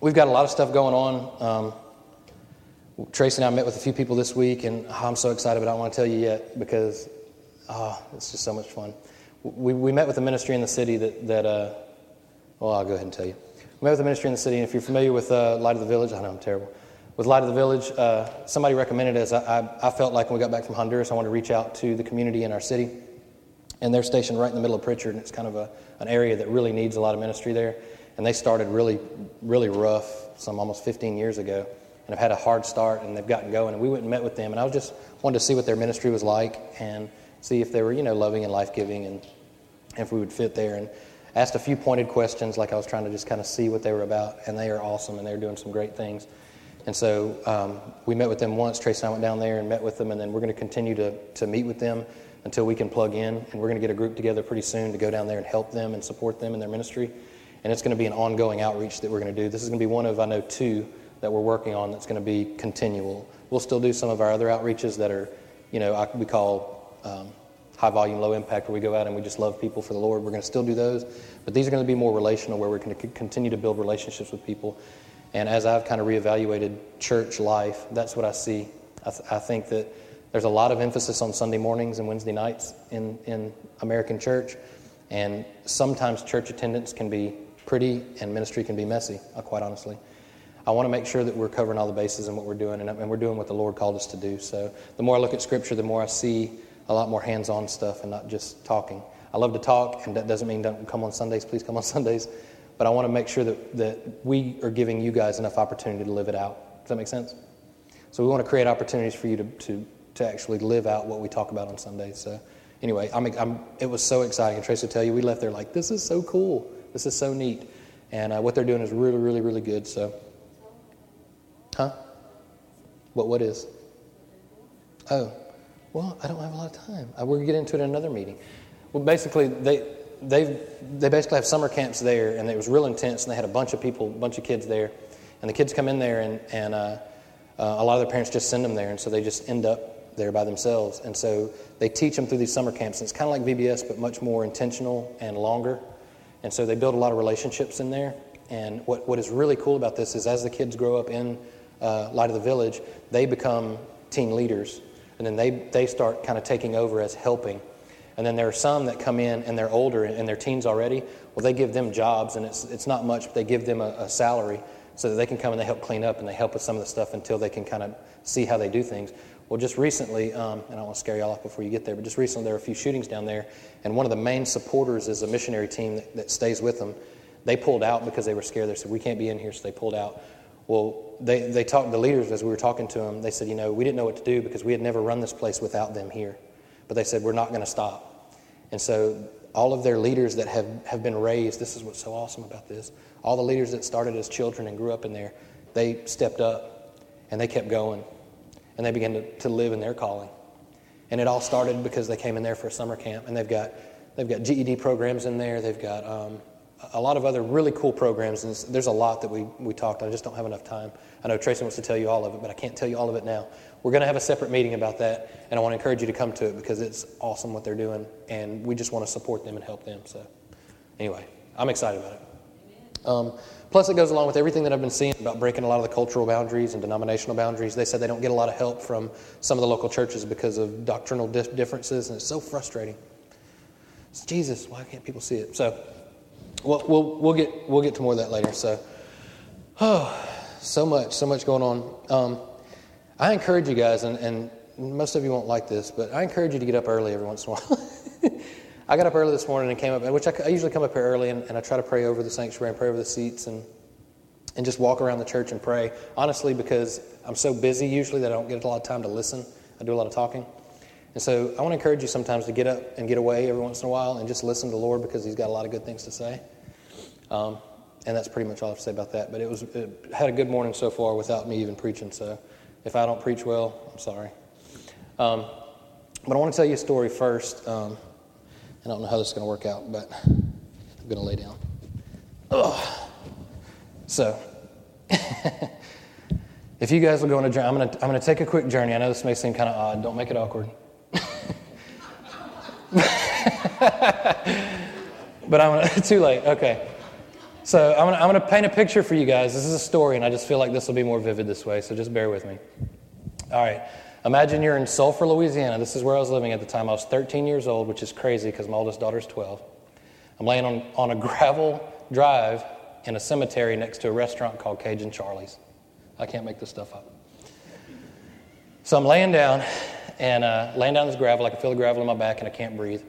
we've got a lot of stuff going on. Um, Tracy and I met with a few people this week, and oh, I'm so excited, but I don't want to tell you yet because oh, it's just so much fun. We, we met with a ministry in the city that, that uh, well, I'll go ahead and tell you. We met with a ministry in the city, and if you're familiar with uh, Light of the Village, I know I'm terrible. With Light of the Village, uh, somebody recommended as I, I, I felt like when we got back from Honduras, I wanted to reach out to the community in our city. And they're stationed right in the middle of Prichard, and it's kind of a, an area that really needs a lot of ministry there. And they started really, really rough some almost 15 years ago and have had a hard start, and they've gotten going. And we went and met with them, and I was just wanted to see what their ministry was like and see if they were, you know, loving and life giving, and if we would fit there. And asked a few pointed questions, like I was trying to just kind of see what they were about. And they are awesome, and they're doing some great things. And so um, we met with them once. Trace and I went down there and met with them, and then we're going to continue to, to meet with them until we can plug in. And we're going to get a group together pretty soon to go down there and help them and support them in their ministry. And it's going to be an ongoing outreach that we're going to do. This is going to be one of, I know, two that we're working on that's going to be continual. We'll still do some of our other outreaches that are, you know, we call um, high volume, low impact, where we go out and we just love people for the Lord. We're going to still do those, but these are going to be more relational, where we're going to continue to build relationships with people. And as I've kind of reevaluated church life, that's what I see. I, th- I think that there's a lot of emphasis on Sunday mornings and Wednesday nights in, in American church, and sometimes church attendance can be pretty and ministry can be messy, uh, quite honestly. I want to make sure that we're covering all the bases in what we're doing, and, and we're doing what the Lord called us to do. So the more I look at Scripture, the more I see a lot more hands on stuff and not just talking. I love to talk, and that doesn't mean don't come on Sundays. Please come on Sundays. But I want to make sure that, that we are giving you guys enough opportunity to live it out. Does that make sense? So we want to create opportunities for you to, to, to actually live out what we talk about on Sundays. So anyway, I'm, I'm, it was so exciting. And Tracy will tell you, we left there like, this is so cool. This is so neat. And uh, what they're doing is really, really, really good. So Huh? What, what is? Oh, well, I don't have a lot of time. We're going to get into it in another meeting. Well, basically, they, they, they basically have summer camps there, and it was real intense, and they had a bunch of people, a bunch of kids there. And the kids come in there, and, and uh, uh, a lot of their parents just send them there, and so they just end up there by themselves. And so they teach them through these summer camps. And it's kind of like VBS, but much more intentional and longer. And so they build a lot of relationships in there. And what, what is really cool about this is as the kids grow up in uh, Light of the Village, they become teen leaders. And then they, they start kind of taking over as helping. And then there are some that come in and they're older and they're teens already. Well, they give them jobs, and it's, it's not much, but they give them a, a salary so that they can come and they help clean up and they help with some of the stuff until they can kind of see how they do things. Well, just recently, um, and I don't want to scare y'all off before you get there, but just recently there were a few shootings down there, and one of the main supporters is a missionary team that, that stays with them. They pulled out because they were scared. They said, We can't be in here, so they pulled out. Well, they, they talked, the leaders, as we were talking to them, they said, you know, we didn't know what to do because we had never run this place without them here. But they said, we're not going to stop. And so all of their leaders that have, have been raised, this is what's so awesome about this, all the leaders that started as children and grew up in there, they stepped up and they kept going and they began to, to live in their calling. And it all started because they came in there for a summer camp and they've got, they've got GED programs in there, they've got um, a lot of other really cool programs, and there's a lot that we, we talked. I just don't have enough time. I know Tracy wants to tell you all of it, but I can't tell you all of it now. We're going to have a separate meeting about that, and I want to encourage you to come to it because it's awesome what they're doing, and we just want to support them and help them. So, anyway, I'm excited about it. Um, plus, it goes along with everything that I've been seeing about breaking a lot of the cultural boundaries and denominational boundaries. They said they don't get a lot of help from some of the local churches because of doctrinal differences, and it's so frustrating. It's Jesus, why can't people see it? So, We'll, we'll, we'll, get, we'll get to more of that later. So, oh, so much, so much going on. Um, I encourage you guys, and, and most of you won't like this, but I encourage you to get up early every once in a while. I got up early this morning and came up, which I, I usually come up here early, and, and, I try to pray over the sanctuary and pray over the seats and, and just walk around the church and pray. Honestly, because I'm so busy usually that I don't get a lot of time to listen. I do a lot of talking. And so I want to encourage you sometimes to get up and get away every once in a while and just listen to the Lord because He's got a lot of good things to say. Um, and that's pretty much all I have to say about that. But it was it had a good morning so far without me even preaching. So if I don't preach well, I'm sorry. Um, but I want to tell you a story first. Um, I don't know how this is going to work out, but I'm going to lay down. Ugh. So, if you guys will go on a journey, I'm going to I'm going to take a quick journey. I know this may seem kind of odd. Don't make it awkward. but I'm gonna, too late. Okay. So I'm going to paint a picture for you guys. This is a story, and I just feel like this will be more vivid this way, so just bear with me. All right. Imagine you're in Sulphur, Louisiana. This is where I was living at the time. I was 13 years old, which is crazy because my oldest daughter's 12. I'm laying on, on a gravel drive in a cemetery next to a restaurant called Cajun Charlie's. I can't make this stuff up. So I'm laying down and uh, laying down this gravel. I can feel the gravel in my back and I can't breathe.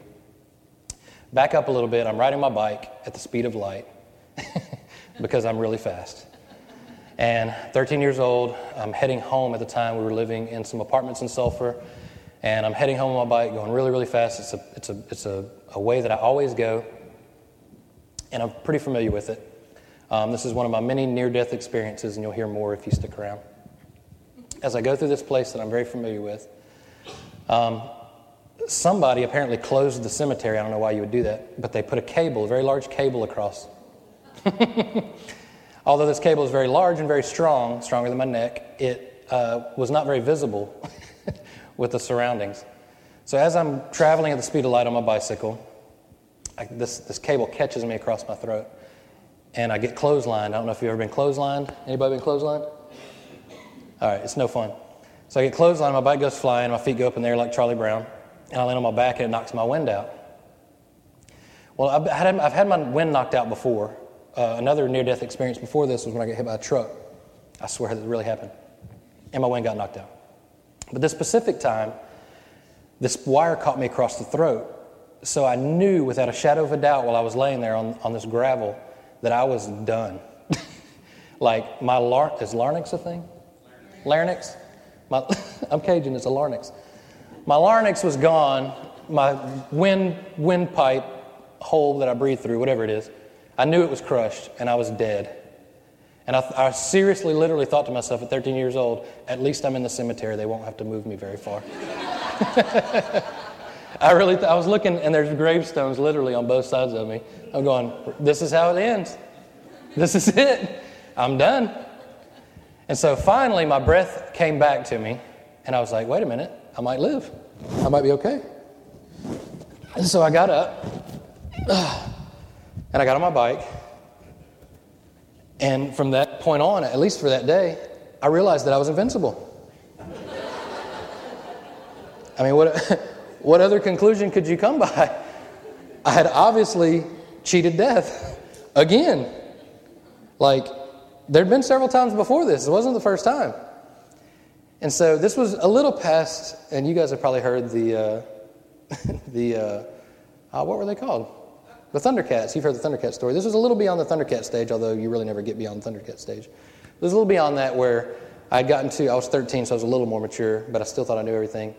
Back up a little bit. I'm riding my bike at the speed of light. because I'm really fast. And 13 years old, I'm heading home at the time. We were living in some apartments in Sulphur. And I'm heading home on my bike, going really, really fast. It's a, it's a, it's a, a way that I always go. And I'm pretty familiar with it. Um, this is one of my many near death experiences, and you'll hear more if you stick around. As I go through this place that I'm very familiar with, um, somebody apparently closed the cemetery. I don't know why you would do that, but they put a cable, a very large cable across Although this cable is very large and very strong, stronger than my neck, it uh, was not very visible with the surroundings. So as I'm traveling at the speed of light on my bicycle, I, this, this cable catches me across my throat, and I get clotheslined. I don't know if you've ever been clotheslined. Anybody been clotheslined? All right, it's no fun. So I get clotheslined, my bike goes flying, my feet go up in the air like Charlie Brown, and I land on my back and it knocks my wind out. Well, I've had, I've had my wind knocked out before, uh, another near death experience before this was when I got hit by a truck. I swear that really happened. And my wing got knocked out. But this specific time, this wire caught me across the throat. So I knew without a shadow of a doubt while I was laying there on, on this gravel that I was done. like my lar- is larynx a thing? Larynx? My, I'm Cajun, it's a larynx. My larynx was gone. My wind, windpipe hole that I breathe through, whatever it is, I knew it was crushed and I was dead. And I, I, seriously, literally thought to myself at 13 years old, at least I'm in the cemetery. They won't have to move me very far. I really, th- I was looking, and there's gravestones literally on both sides of me. I'm going, this is how it ends. This is it. I'm done. And so finally, my breath came back to me, and I was like, wait a minute, I might live. I might be okay. And so I got up. And I got on my bike. And from that point on, at least for that day, I realized that I was invincible. I mean, what, what other conclusion could you come by? I had obviously cheated death again. Like, there'd been several times before this, it wasn't the first time. And so this was a little past, and you guys have probably heard the, uh, the uh, uh, what were they called? The Thundercats, you've heard the Thundercat story. This was a little beyond the Thundercat stage, although you really never get beyond the Thundercat stage. There's a little beyond that where I'd gotten to, I was 13, so I was a little more mature, but I still thought I knew everything.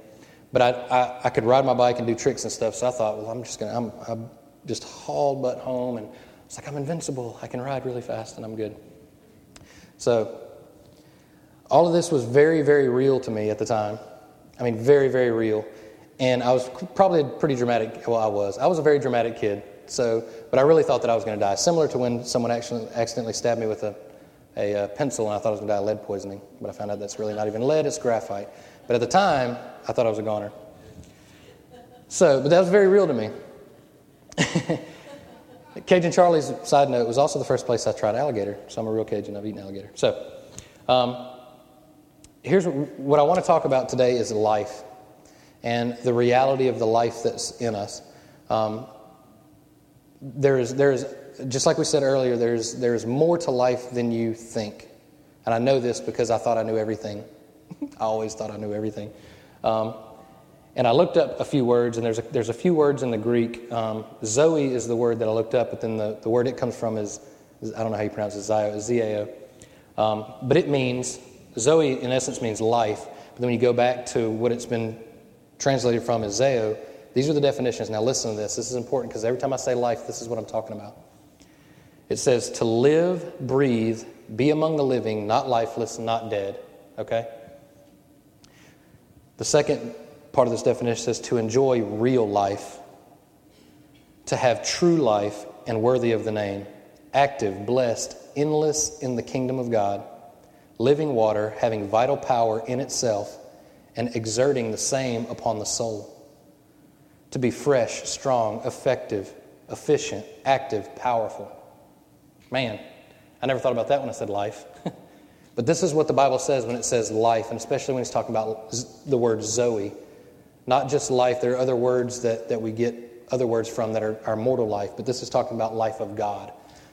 But I, I, I could ride my bike and do tricks and stuff, so I thought, well, I'm just going to, I'm, I'm just hauled butt home, and it's like, I'm invincible. I can ride really fast, and I'm good. So, all of this was very, very real to me at the time. I mean, very, very real. And I was probably pretty dramatic, well, I was. I was a very dramatic kid. So, but I really thought that I was going to die. Similar to when someone actually accidentally stabbed me with a, a, a uh, pencil and I thought I was going to die of lead poisoning. But I found out that's really not even lead, it's graphite. But at the time, I thought I was a goner. So, but that was very real to me. Cajun Charlie's side note was also the first place I tried alligator. So I'm a real Cajun. I've eaten alligator. So, um, here's what, what I want to talk about today is life and the reality of the life that's in us. Um, there's, there's, just like we said earlier, there's, there's more to life than you think. And I know this because I thought I knew everything. I always thought I knew everything. Um, and I looked up a few words, and there's a, there's a few words in the Greek. Um, Zoe is the word that I looked up, but then the, the word it comes from is, is I don't know how you pronounce it, Zio, Um, but it means, Zoe in essence means life. But then when you go back to what it's been translated from as Zeo, these are the definitions. Now, listen to this. This is important because every time I say life, this is what I'm talking about. It says to live, breathe, be among the living, not lifeless, not dead. Okay? The second part of this definition says to enjoy real life, to have true life and worthy of the name, active, blessed, endless in the kingdom of God, living water, having vital power in itself, and exerting the same upon the soul to be fresh, strong, effective, efficient, active, powerful. Man, I never thought about that when I said life. but this is what the Bible says when it says life, and especially when he's talking about the word Zoe. Not just life, there are other words that, that we get other words from that are, are mortal life, but this is talking about life of God.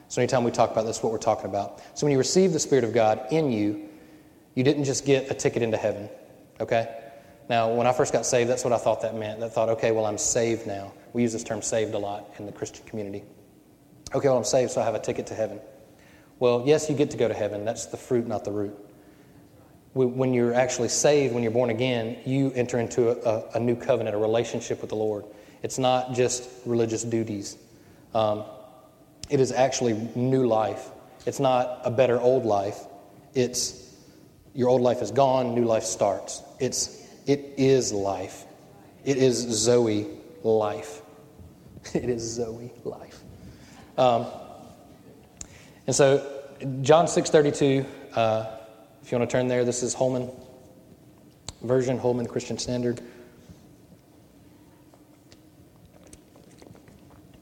So anytime we talk about this, what we're talking about. So when you receive the Spirit of God in you, you didn't just get a ticket into heaven, okay? Now, when I first got saved, that's what I thought that meant. I thought, okay, well, I'm saved now. We use this term saved a lot in the Christian community. Okay, well, I'm saved, so I have a ticket to heaven. Well, yes, you get to go to heaven. That's the fruit, not the root. When you're actually saved, when you're born again, you enter into a, a new covenant, a relationship with the Lord. It's not just religious duties. Um, it is actually new life. It's not a better old life. It's your old life is gone, new life starts. It's it is life. It is Zoe life. It is Zoe life. Um, and so, John six thirty two. Uh, if you want to turn there, this is Holman version, Holman Christian Standard.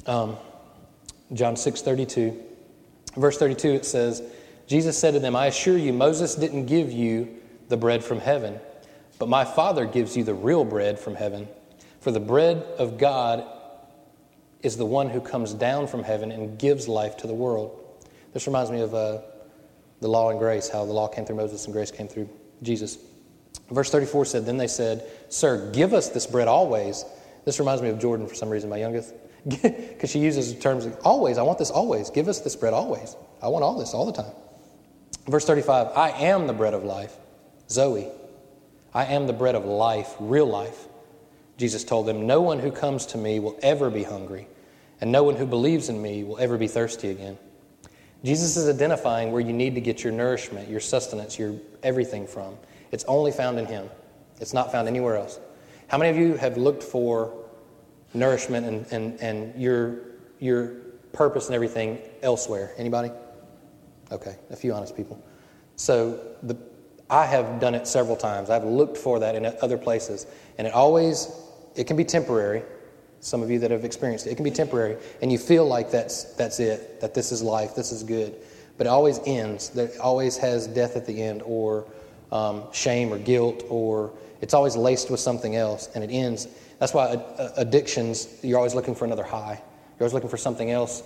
Um, John 6 32. Verse 32, it says, Jesus said to them, I assure you, Moses didn't give you the bread from heaven, but my Father gives you the real bread from heaven. For the bread of God is the one who comes down from heaven and gives life to the world. This reminds me of uh, the law and grace, how the law came through Moses and grace came through Jesus. Verse 34 said, Then they said, Sir, give us this bread always. This reminds me of Jordan for some reason, my youngest. Because she uses terms like, always, I want this always. Give us this bread always. I want all this all the time. Verse 35 I am the bread of life. Zoe. I am the bread of life, real life. Jesus told them, No one who comes to me will ever be hungry, and no one who believes in me will ever be thirsty again. Jesus is identifying where you need to get your nourishment, your sustenance, your everything from. It's only found in Him, it's not found anywhere else. How many of you have looked for nourishment and, and, and your, your purpose and everything elsewhere? Anybody? Okay, a few honest people. So the, I have done it several times. I've looked for that in other places, and it always it can be temporary. Some of you that have experienced it, it can be temporary, and you feel like that's that's it, that this is life, this is good, but it always ends. It always has death at the end, or um, shame, or guilt, or it's always laced with something else, and it ends. That's why addictions, you're always looking for another high. You're always looking for something else.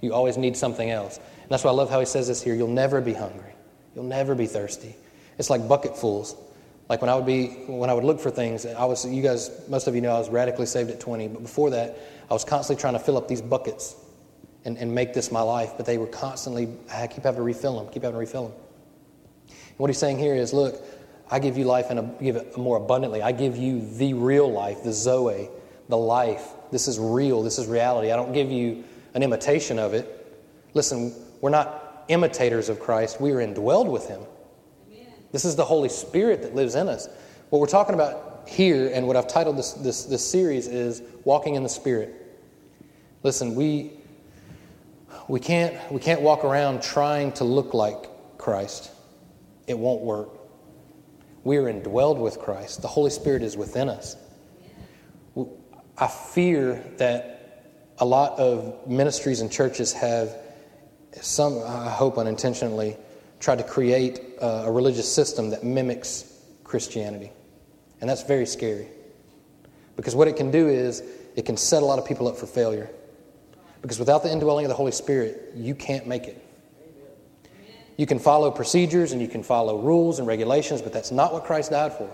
You always need something else. And that's why I love how he says this here. You'll never be hungry. You'll never be thirsty. It's like bucketfuls. Like when I would be, when I would look for things, I was, you guys, most of you know I was radically saved at 20, but before that, I was constantly trying to fill up these buckets and, and make this my life, but they were constantly, I keep having to refill them, keep having to refill them. And what he's saying here is, look, I give you life and give it more abundantly. I give you the real life, the Zoe, the life. This is real. This is reality. I don't give you an imitation of it. Listen, we're not imitators of Christ. We are indwelled with Him. This is the Holy Spirit that lives in us. What we're talking about here, and what I've titled this, this, this series, is walking in the Spirit. Listen, we, we, can't, we can't walk around trying to look like Christ, it won't work. We are indwelled with Christ. The Holy Spirit is within us. I fear that a lot of ministries and churches have, some, I hope unintentionally, tried to create a religious system that mimics Christianity. And that's very scary. Because what it can do is it can set a lot of people up for failure. Because without the indwelling of the Holy Spirit, you can't make it. You can follow procedures and you can follow rules and regulations, but that's not what Christ died for.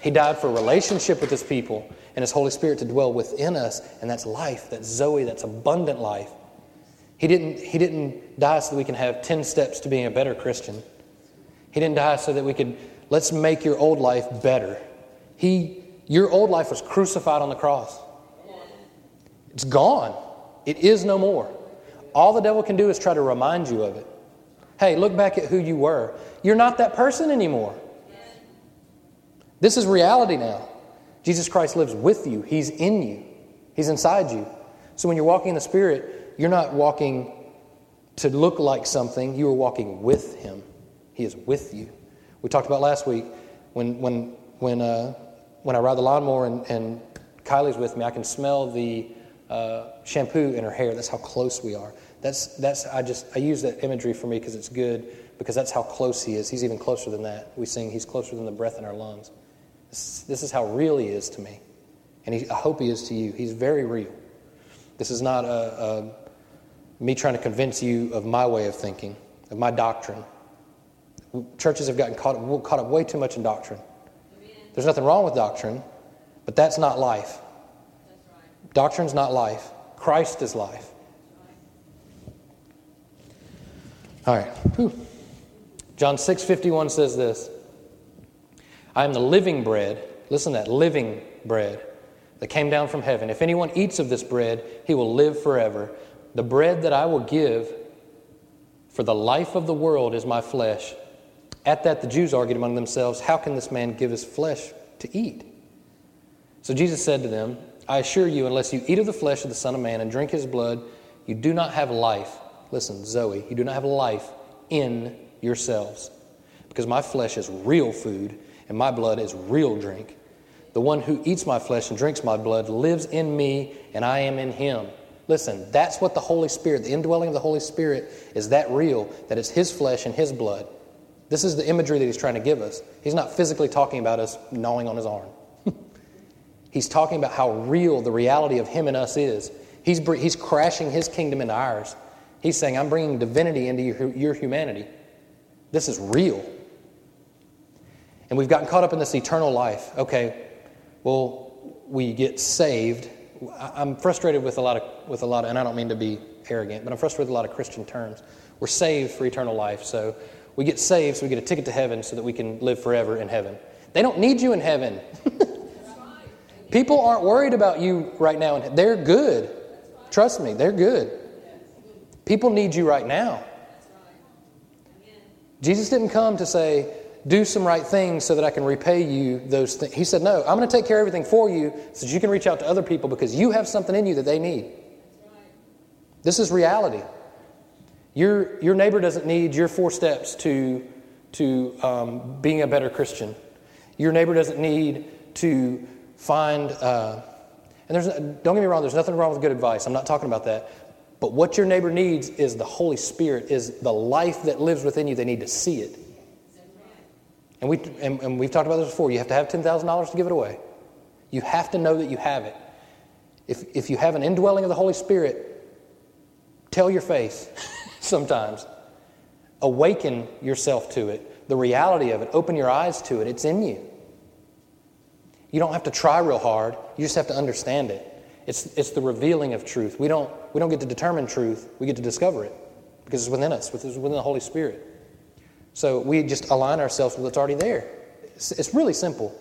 He died for a relationship with His people and His Holy Spirit to dwell within us, and that's life, that's Zoe, that's abundant life. He didn't, he didn't die so that we can have 10 steps to being a better Christian. He didn't die so that we could, let's make your old life better. He, your old life was crucified on the cross. It's gone. It is no more. All the devil can do is try to remind you of it. Hey, look back at who you were. You're not that person anymore. This is reality now. Jesus Christ lives with you, He's in you, He's inside you. So when you're walking in the Spirit, you're not walking to look like something, you are walking with Him. He is with you. We talked about last week when, when, when, uh, when I ride the lawnmower and, and Kylie's with me, I can smell the uh, shampoo in her hair. That's how close we are. That's, that's, I just, I use that imagery for me because it's good, because that's how close he is. He's even closer than that. We sing, He's closer than the breath in our lungs. This, this is how real he is to me. And he, I hope he is to you. He's very real. This is not a, a, me trying to convince you of my way of thinking, of my doctrine. Churches have gotten caught, caught up way too much in doctrine. There's nothing wrong with doctrine, but that's not life. Doctrine's not life. Christ is life. All right. Whew. John 6:51 says this. I am the living bread. Listen to that, living bread that came down from heaven. If anyone eats of this bread, he will live forever. The bread that I will give for the life of the world is my flesh. At that, the Jews argued among themselves, How can this man give his flesh to eat? So Jesus said to them, I assure you, unless you eat of the flesh of the Son of Man and drink his blood, you do not have life. Listen, Zoe, you do not have life in yourselves. Because my flesh is real food and my blood is real drink. The one who eats my flesh and drinks my blood lives in me and I am in him. Listen, that's what the Holy Spirit, the indwelling of the Holy Spirit, is that real, that it's his flesh and his blood. This is the imagery that he's trying to give us. He's not physically talking about us gnawing on his arm. he's talking about how real the reality of him and us is. He's, he's crashing his kingdom into ours. He's saying, I'm bringing divinity into your, your humanity. This is real. And we've gotten caught up in this eternal life. Okay, well, we get saved. I'm frustrated with a lot of, with a lot of, and I don't mean to be arrogant, but I'm frustrated with a lot of Christian terms. We're saved for eternal life, so we get saved so we get a ticket to heaven so that we can live forever in heaven. They don't need you in heaven. People aren't worried about you right now. and They're good. Trust me, they're good. People need you right now. Jesus didn't come to say, do some right things so that I can repay you those things. He said, No, I'm going to take care of everything for you so that you can reach out to other people because you have something in you that they need. This is reality. Your, your neighbor doesn't need your four steps to, to um, being a better Christian. Your neighbor doesn't need to find, uh, and there's, don't get me wrong, there's nothing wrong with good advice. I'm not talking about that. But what your neighbor needs is the Holy Spirit, is the life that lives within you. They need to see it. And, we, and, and we've talked about this before. You have to have $10,000 to give it away. You have to know that you have it. If, if you have an indwelling of the Holy Spirit, tell your faith sometimes. Awaken yourself to it, the reality of it. Open your eyes to it. It's in you. You don't have to try real hard, you just have to understand it. It's, it's the revealing of truth. We don't, we don't get to determine truth, we get to discover it because it's within us, it's within the Holy Spirit. So we just align ourselves with what's already there. It's, it's really simple.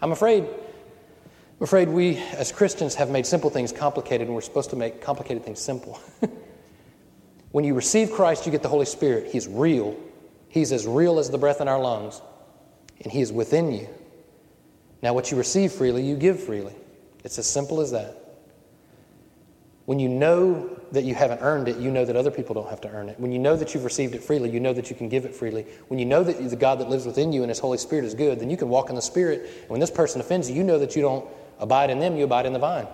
I'm afraid, I'm afraid we as Christians have made simple things complicated, and we're supposed to make complicated things simple. when you receive Christ, you get the Holy Spirit. He's real. He's as real as the breath in our lungs, and He is within you. Now, what you receive freely, you give freely. It's as simple as that. When you know that you haven't earned it, you know that other people don't have to earn it. When you know that you've received it freely, you know that you can give it freely. When you know that the God that lives within you and His Holy Spirit is good, then you can walk in the Spirit. And when this person offends you, you know that you don't abide in them, you abide in the vine.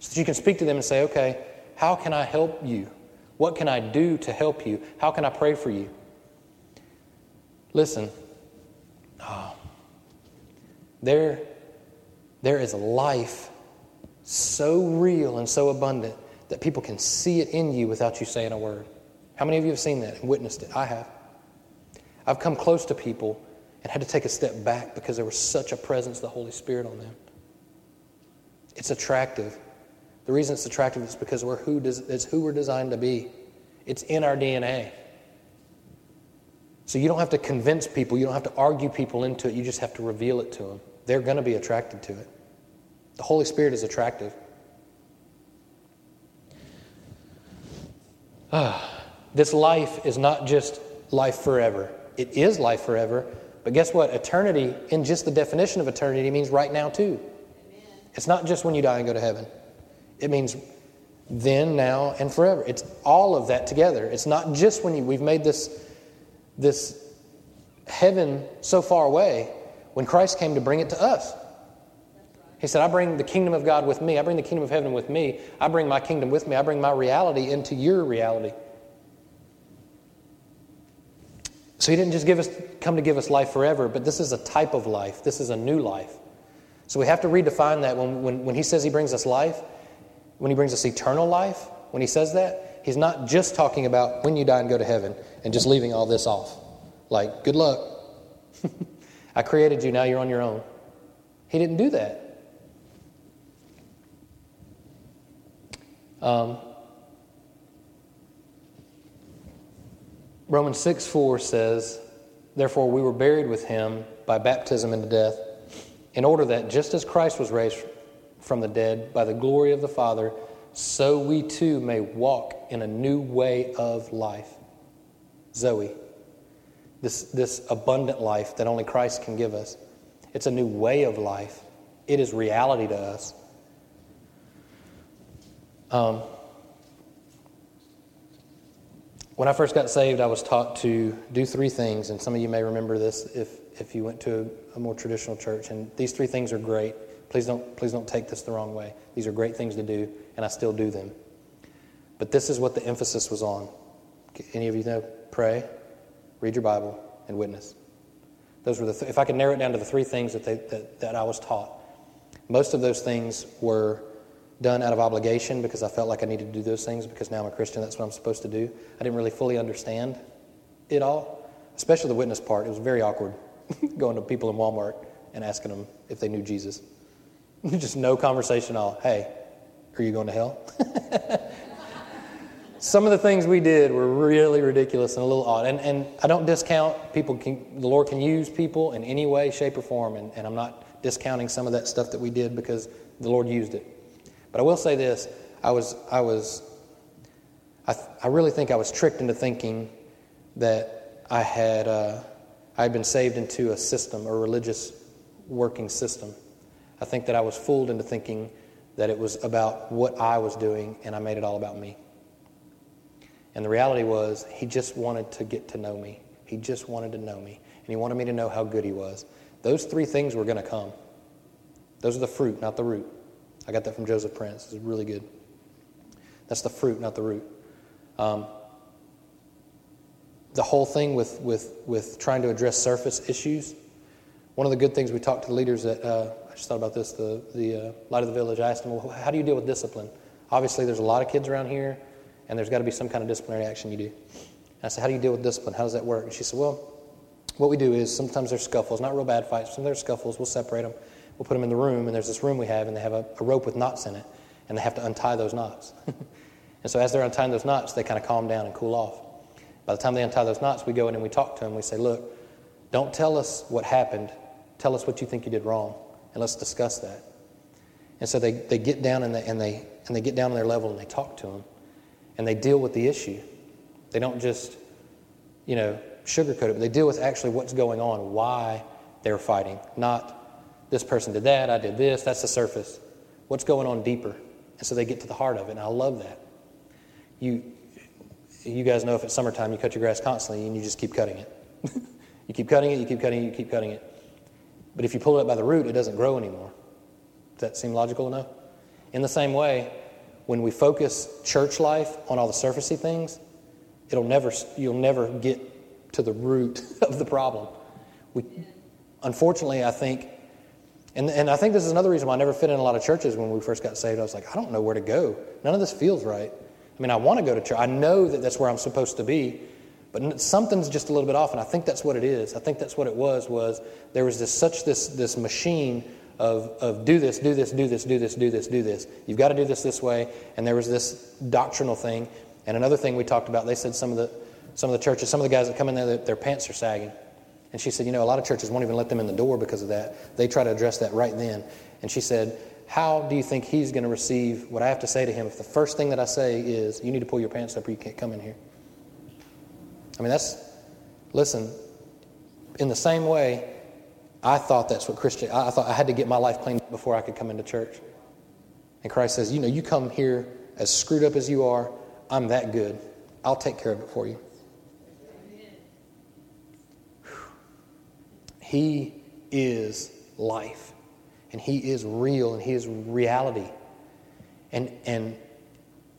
So that you can speak to them and say, okay, how can I help you? What can I do to help you? How can I pray for you? Listen, oh, there, there is life so real and so abundant that people can see it in you without you saying a word. How many of you have seen that and witnessed it? I have. I've come close to people and had to take a step back because there was such a presence of the Holy Spirit on them. It's attractive. The reason it's attractive is because we're who it's who we're designed to be. It's in our DNA. So you don't have to convince people, you don't have to argue people into it, you just have to reveal it to them. They're going to be attracted to it. The Holy Spirit is attractive. Ah, this life is not just life forever. It is life forever, but guess what? Eternity, in just the definition of eternity, means right now too. Amen. It's not just when you die and go to heaven. It means then, now, and forever. It's all of that together. It's not just when you, we've made this, this heaven so far away when Christ came to bring it to us. He said, I bring the kingdom of God with me. I bring the kingdom of heaven with me. I bring my kingdom with me. I bring my reality into your reality. So he didn't just give us, come to give us life forever, but this is a type of life. This is a new life. So we have to redefine that when, when, when he says he brings us life, when he brings us eternal life, when he says that, he's not just talking about when you die and go to heaven and just leaving all this off. Like, good luck. I created you, now you're on your own. He didn't do that. Um, Romans 6 4 says, Therefore, we were buried with him by baptism into death, in order that just as Christ was raised from the dead by the glory of the Father, so we too may walk in a new way of life. Zoe, this, this abundant life that only Christ can give us. It's a new way of life, it is reality to us. Um, when I first got saved, I was taught to do three things, and some of you may remember this if, if you went to a, a more traditional church. And these three things are great. Please don't, please don't take this the wrong way. These are great things to do, and I still do them. But this is what the emphasis was on. Any of you know? Pray, read your Bible, and witness. Those were the th- if I could narrow it down to the three things that, they, that, that I was taught. Most of those things were done out of obligation because I felt like I needed to do those things because now I'm a Christian, that's what I'm supposed to do. I didn't really fully understand it all, especially the witness part. It was very awkward going to people in Walmart and asking them if they knew Jesus. Just no conversation at all. Hey, are you going to hell? Some of the things we did were really ridiculous and a little odd. And, and I don't discount people, can, the Lord can use people in any way, shape, or form. And, and I'm not discounting some of that stuff that we did because the Lord used it. But I will say this I was, I was, I, I really think I was tricked into thinking that I had, uh, I had been saved into a system, a religious working system. I think that I was fooled into thinking that it was about what I was doing and I made it all about me. And the reality was, he just wanted to get to know me. He just wanted to know me. And he wanted me to know how good he was. Those three things were going to come. Those are the fruit, not the root. I got that from Joseph Prince. It's really good. That's the fruit, not the root. Um, the whole thing with, with, with trying to address surface issues, one of the good things we talked to the leaders at, uh, I just thought about this, the, the uh, Light of the Village, I asked them, well, how do you deal with discipline? Obviously, there's a lot of kids around here, and there's got to be some kind of disciplinary action you do. And I said, how do you deal with discipline? How does that work? And she said, well, what we do is sometimes there's scuffles, not real bad fights, sometimes there's scuffles, we'll separate them we'll put them in the room, and there's this room we have, and they have a, a rope with knots in it, and they have to untie those knots. and so as they're untying those knots, they kind of calm down and cool off. By the time they untie those knots, we go in and we talk to them. We say, Look, don't tell us what happened. Tell us what you think you did wrong, and let's discuss that. And so they, they get down and they, and, they, and they get down on their level and they talk to them, and they deal with the issue. They don't just, you know, sugarcoat it, but they deal with actually what's going on, why they're fighting, not this person did that, I did this. That's the surface. What's going on deeper? And so they get to the heart of it, and I love that. You, you guys know if it's summertime, you cut your grass constantly and you just keep cutting it. you keep cutting it, you keep cutting it, you keep cutting it. But if you pull it up by the root, it doesn't grow anymore. Does that seem logical enough? In the same way, when we focus church life on all the surfacey things, it'll never, you'll never get to the root of the problem. We, unfortunately, I think and, and I think this is another reason why I never fit in a lot of churches when we first got saved. I was like, I don't know where to go. None of this feels right. I mean, I want to go to church. I know that that's where I'm supposed to be, but something's just a little bit off, and I think that's what it is. I think that's what it was. Was there was this such this this machine of of do this, do this, do this, do this, do this, do this. You've got to do this this way, and there was this doctrinal thing. And another thing we talked about, they said some of the some of the churches, some of the guys that come in there, their pants are sagging. And she said, You know, a lot of churches won't even let them in the door because of that. They try to address that right then. And she said, How do you think he's going to receive what I have to say to him if the first thing that I say is, You need to pull your pants up or you can't come in here? I mean, that's, listen, in the same way, I thought that's what Christian, I thought I had to get my life cleaned before I could come into church. And Christ says, You know, you come here as screwed up as you are, I'm that good. I'll take care of it for you. He is life. And He is real and He is reality. And, and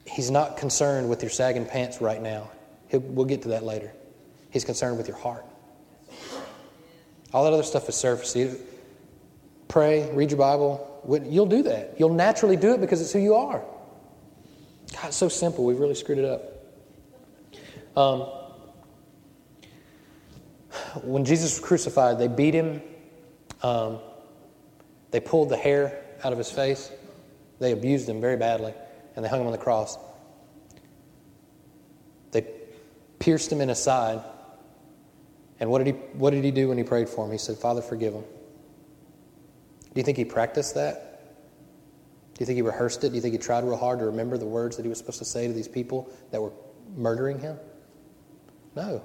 He's not concerned with your sagging pants right now. He'll, we'll get to that later. He's concerned with your heart. All that other stuff is surface. Pray, read your Bible. You'll do that. You'll naturally do it because it's who you are. God, it's so simple. We've really screwed it up. Um, when Jesus was crucified, they beat him. Um, they pulled the hair out of his face. They abused him very badly, and they hung him on the cross. They pierced him in his side. And what did he, what did he do when he prayed for him? He said, Father, forgive him. Do you think he practiced that? Do you think he rehearsed it? Do you think he tried real hard to remember the words that he was supposed to say to these people that were murdering him? No.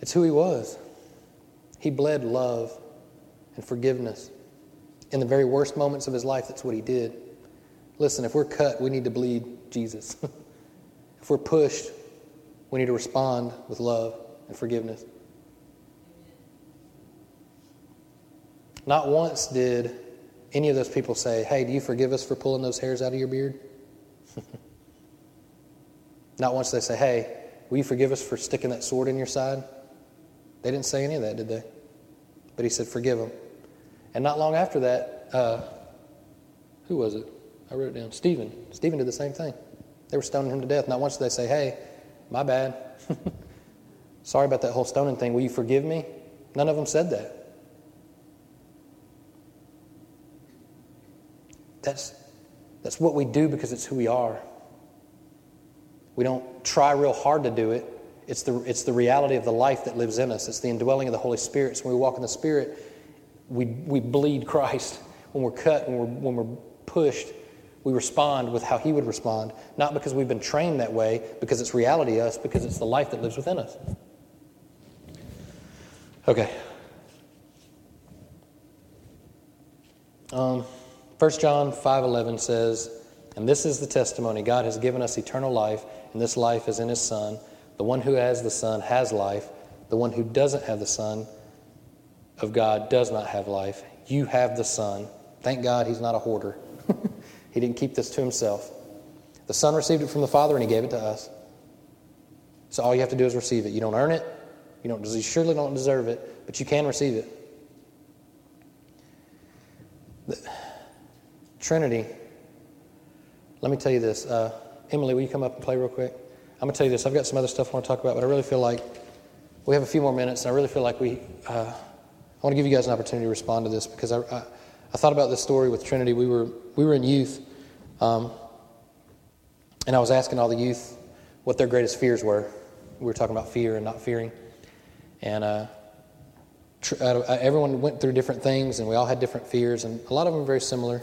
It's who he was. He bled love and forgiveness. In the very worst moments of his life, that's what he did. Listen, if we're cut, we need to bleed Jesus. if we're pushed, we need to respond with love and forgiveness. Not once did any of those people say, Hey, do you forgive us for pulling those hairs out of your beard? Not once they say, Hey, will you forgive us for sticking that sword in your side? They didn't say any of that, did they? But he said, Forgive them. And not long after that, uh, who was it? I wrote it down. Stephen. Stephen did the same thing. They were stoning him to death. Not once did they say, Hey, my bad. Sorry about that whole stoning thing. Will you forgive me? None of them said that. That's, that's what we do because it's who we are. We don't try real hard to do it. It's the, it's the reality of the life that lives in us. It's the indwelling of the Holy Spirit. So when we walk in the Spirit, we, we bleed Christ. When we're cut, when we're, when we're pushed, we respond with how He would respond. Not because we've been trained that way, because it's reality us, because it's the life that lives within us. Okay. Um, 1 John 5:11 says, "And this is the testimony God has given us eternal life, and this life is in his son. The one who has the son has life. The one who doesn't have the son of God does not have life. You have the son. Thank God he's not a hoarder. he didn't keep this to himself. The son received it from the father and he gave it to us. So all you have to do is receive it. You don't earn it. You don't you surely don't deserve it, but you can receive it. The, Trinity, let me tell you this. Uh, Emily, will you come up and play real quick? I'm going to tell you this. I've got some other stuff I want to talk about, but I really feel like we have a few more minutes, and I really feel like we. Uh, I want to give you guys an opportunity to respond to this because I, I, I thought about this story with Trinity. We were we were in youth, um, and I was asking all the youth what their greatest fears were. We were talking about fear and not fearing, and uh, tr- everyone went through different things, and we all had different fears, and a lot of them are very similar.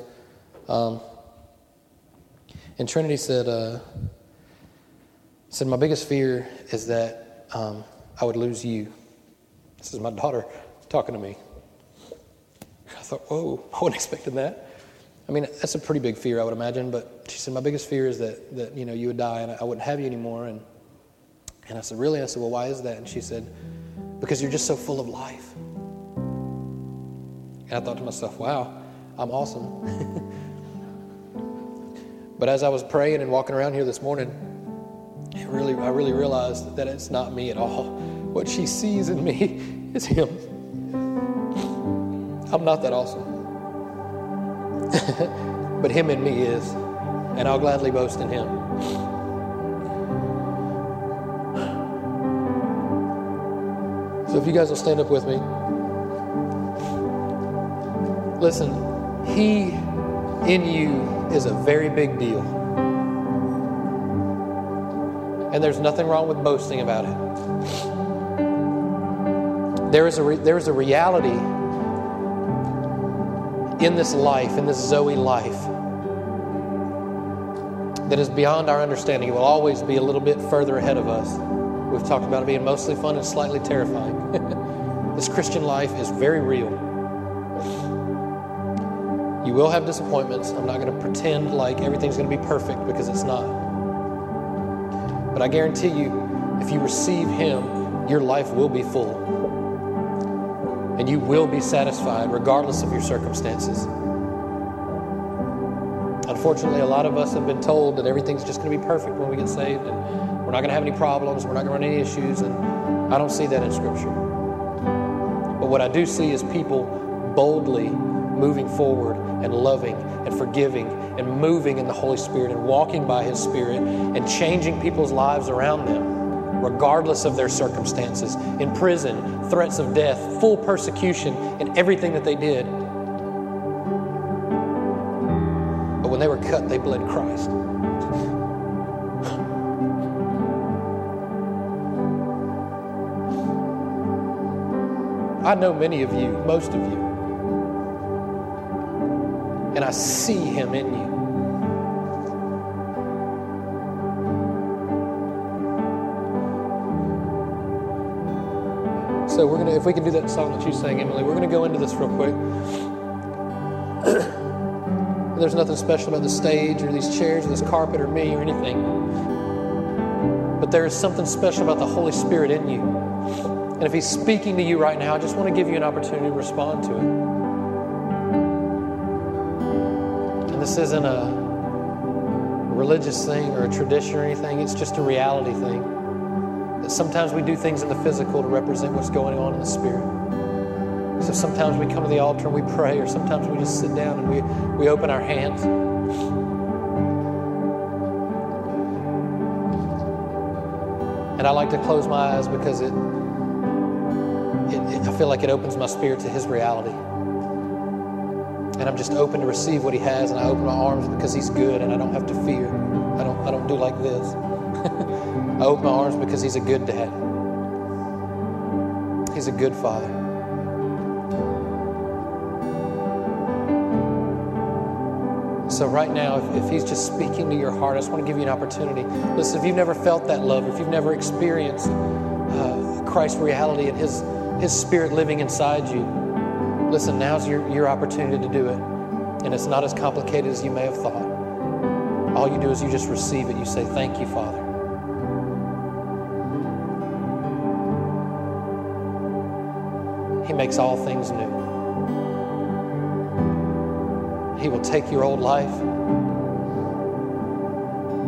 Um, and Trinity said, uh, said, My biggest fear is that um, I would lose you. This is my daughter talking to me. I thought, whoa, I wasn't expecting that. I mean, that's a pretty big fear, I would imagine. But she said, My biggest fear is that, that you know, you would die and I wouldn't have you anymore. And, and I said, Really? I said, Well, why is that? And she said, Because you're just so full of life. And I thought to myself, Wow, I'm awesome. But as I was praying and walking around here this morning, it really, I really realized that it's not me at all. What she sees in me is Him. I'm not that awesome. but Him in me is. And I'll gladly boast in Him. So if you guys will stand up with me. Listen, He in you is a very big deal. And there's nothing wrong with boasting about it. There is a, re- there is a reality in this life, in this Zoe life, that is beyond our understanding. It will always be a little bit further ahead of us. We've talked about it being mostly fun and slightly terrifying. this Christian life is very real. You will have disappointments. I'm not going to pretend like everything's going to be perfect because it's not. But I guarantee you, if you receive Him, your life will be full. and you will be satisfied regardless of your circumstances. Unfortunately, a lot of us have been told that everything's just going to be perfect when we get saved and we're not going to have any problems, we're not going to run any issues, and I don't see that in Scripture. But what I do see is people boldly moving forward and loving and forgiving and moving in the Holy Spirit and walking by His Spirit and changing people's lives around them, regardless of their circumstances, in prison, threats of death, full persecution, and everything that they did. But when they were cut, they bled Christ. I know many of you, most of you and I see Him in you. So we're gonna, if we can do that song that you sang, Emily, we're gonna go into this real quick. There's nothing special about the stage or these chairs or this carpet or me or anything. But there is something special about the Holy Spirit in you. And if He's speaking to you right now, I just want to give you an opportunity to respond to it. And this isn't a religious thing or a tradition or anything, it's just a reality thing. Sometimes we do things in the physical to represent what's going on in the spirit. So sometimes we come to the altar and we pray, or sometimes we just sit down and we, we open our hands. And I like to close my eyes because it, it, it I feel like it opens my spirit to His reality and I'm just open to receive what He has, and I open my arms because He's good, and I don't have to fear. I don't. I don't do like this. I open my arms because He's a good dad. He's a good father. So, right now, if, if, He's just speaking to your heart, I just want to give you an opportunity. Listen, if you've never felt that love, if you've never experienced uh, Christ's reality and His, His Spirit living inside you, Listen, now's your, your opportunity to do it. And it's not as complicated as you may have thought. All you do is you just receive it. You say, Thank you, Father. Makes all things new. He will take your old life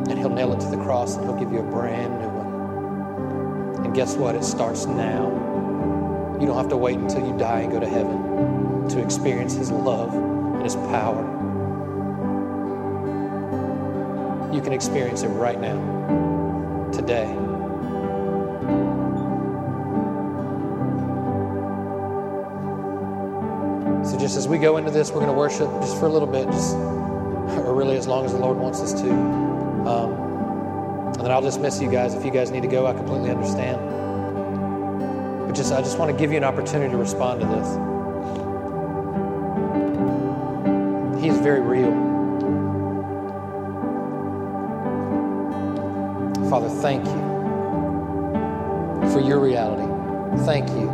and He'll nail it to the cross and He'll give you a brand new one. And guess what? It starts now. You don't have to wait until you die and go to heaven to experience His love and His power. You can experience it right now, today. Just as we go into this, we're going to worship just for a little bit, just, or really as long as the Lord wants us to. Um, and then I'll dismiss you guys. If you guys need to go, I completely understand. But just I just want to give you an opportunity to respond to this. He is very real. Father, thank you for your reality. Thank you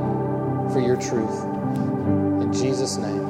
for your truth. Jesus' name.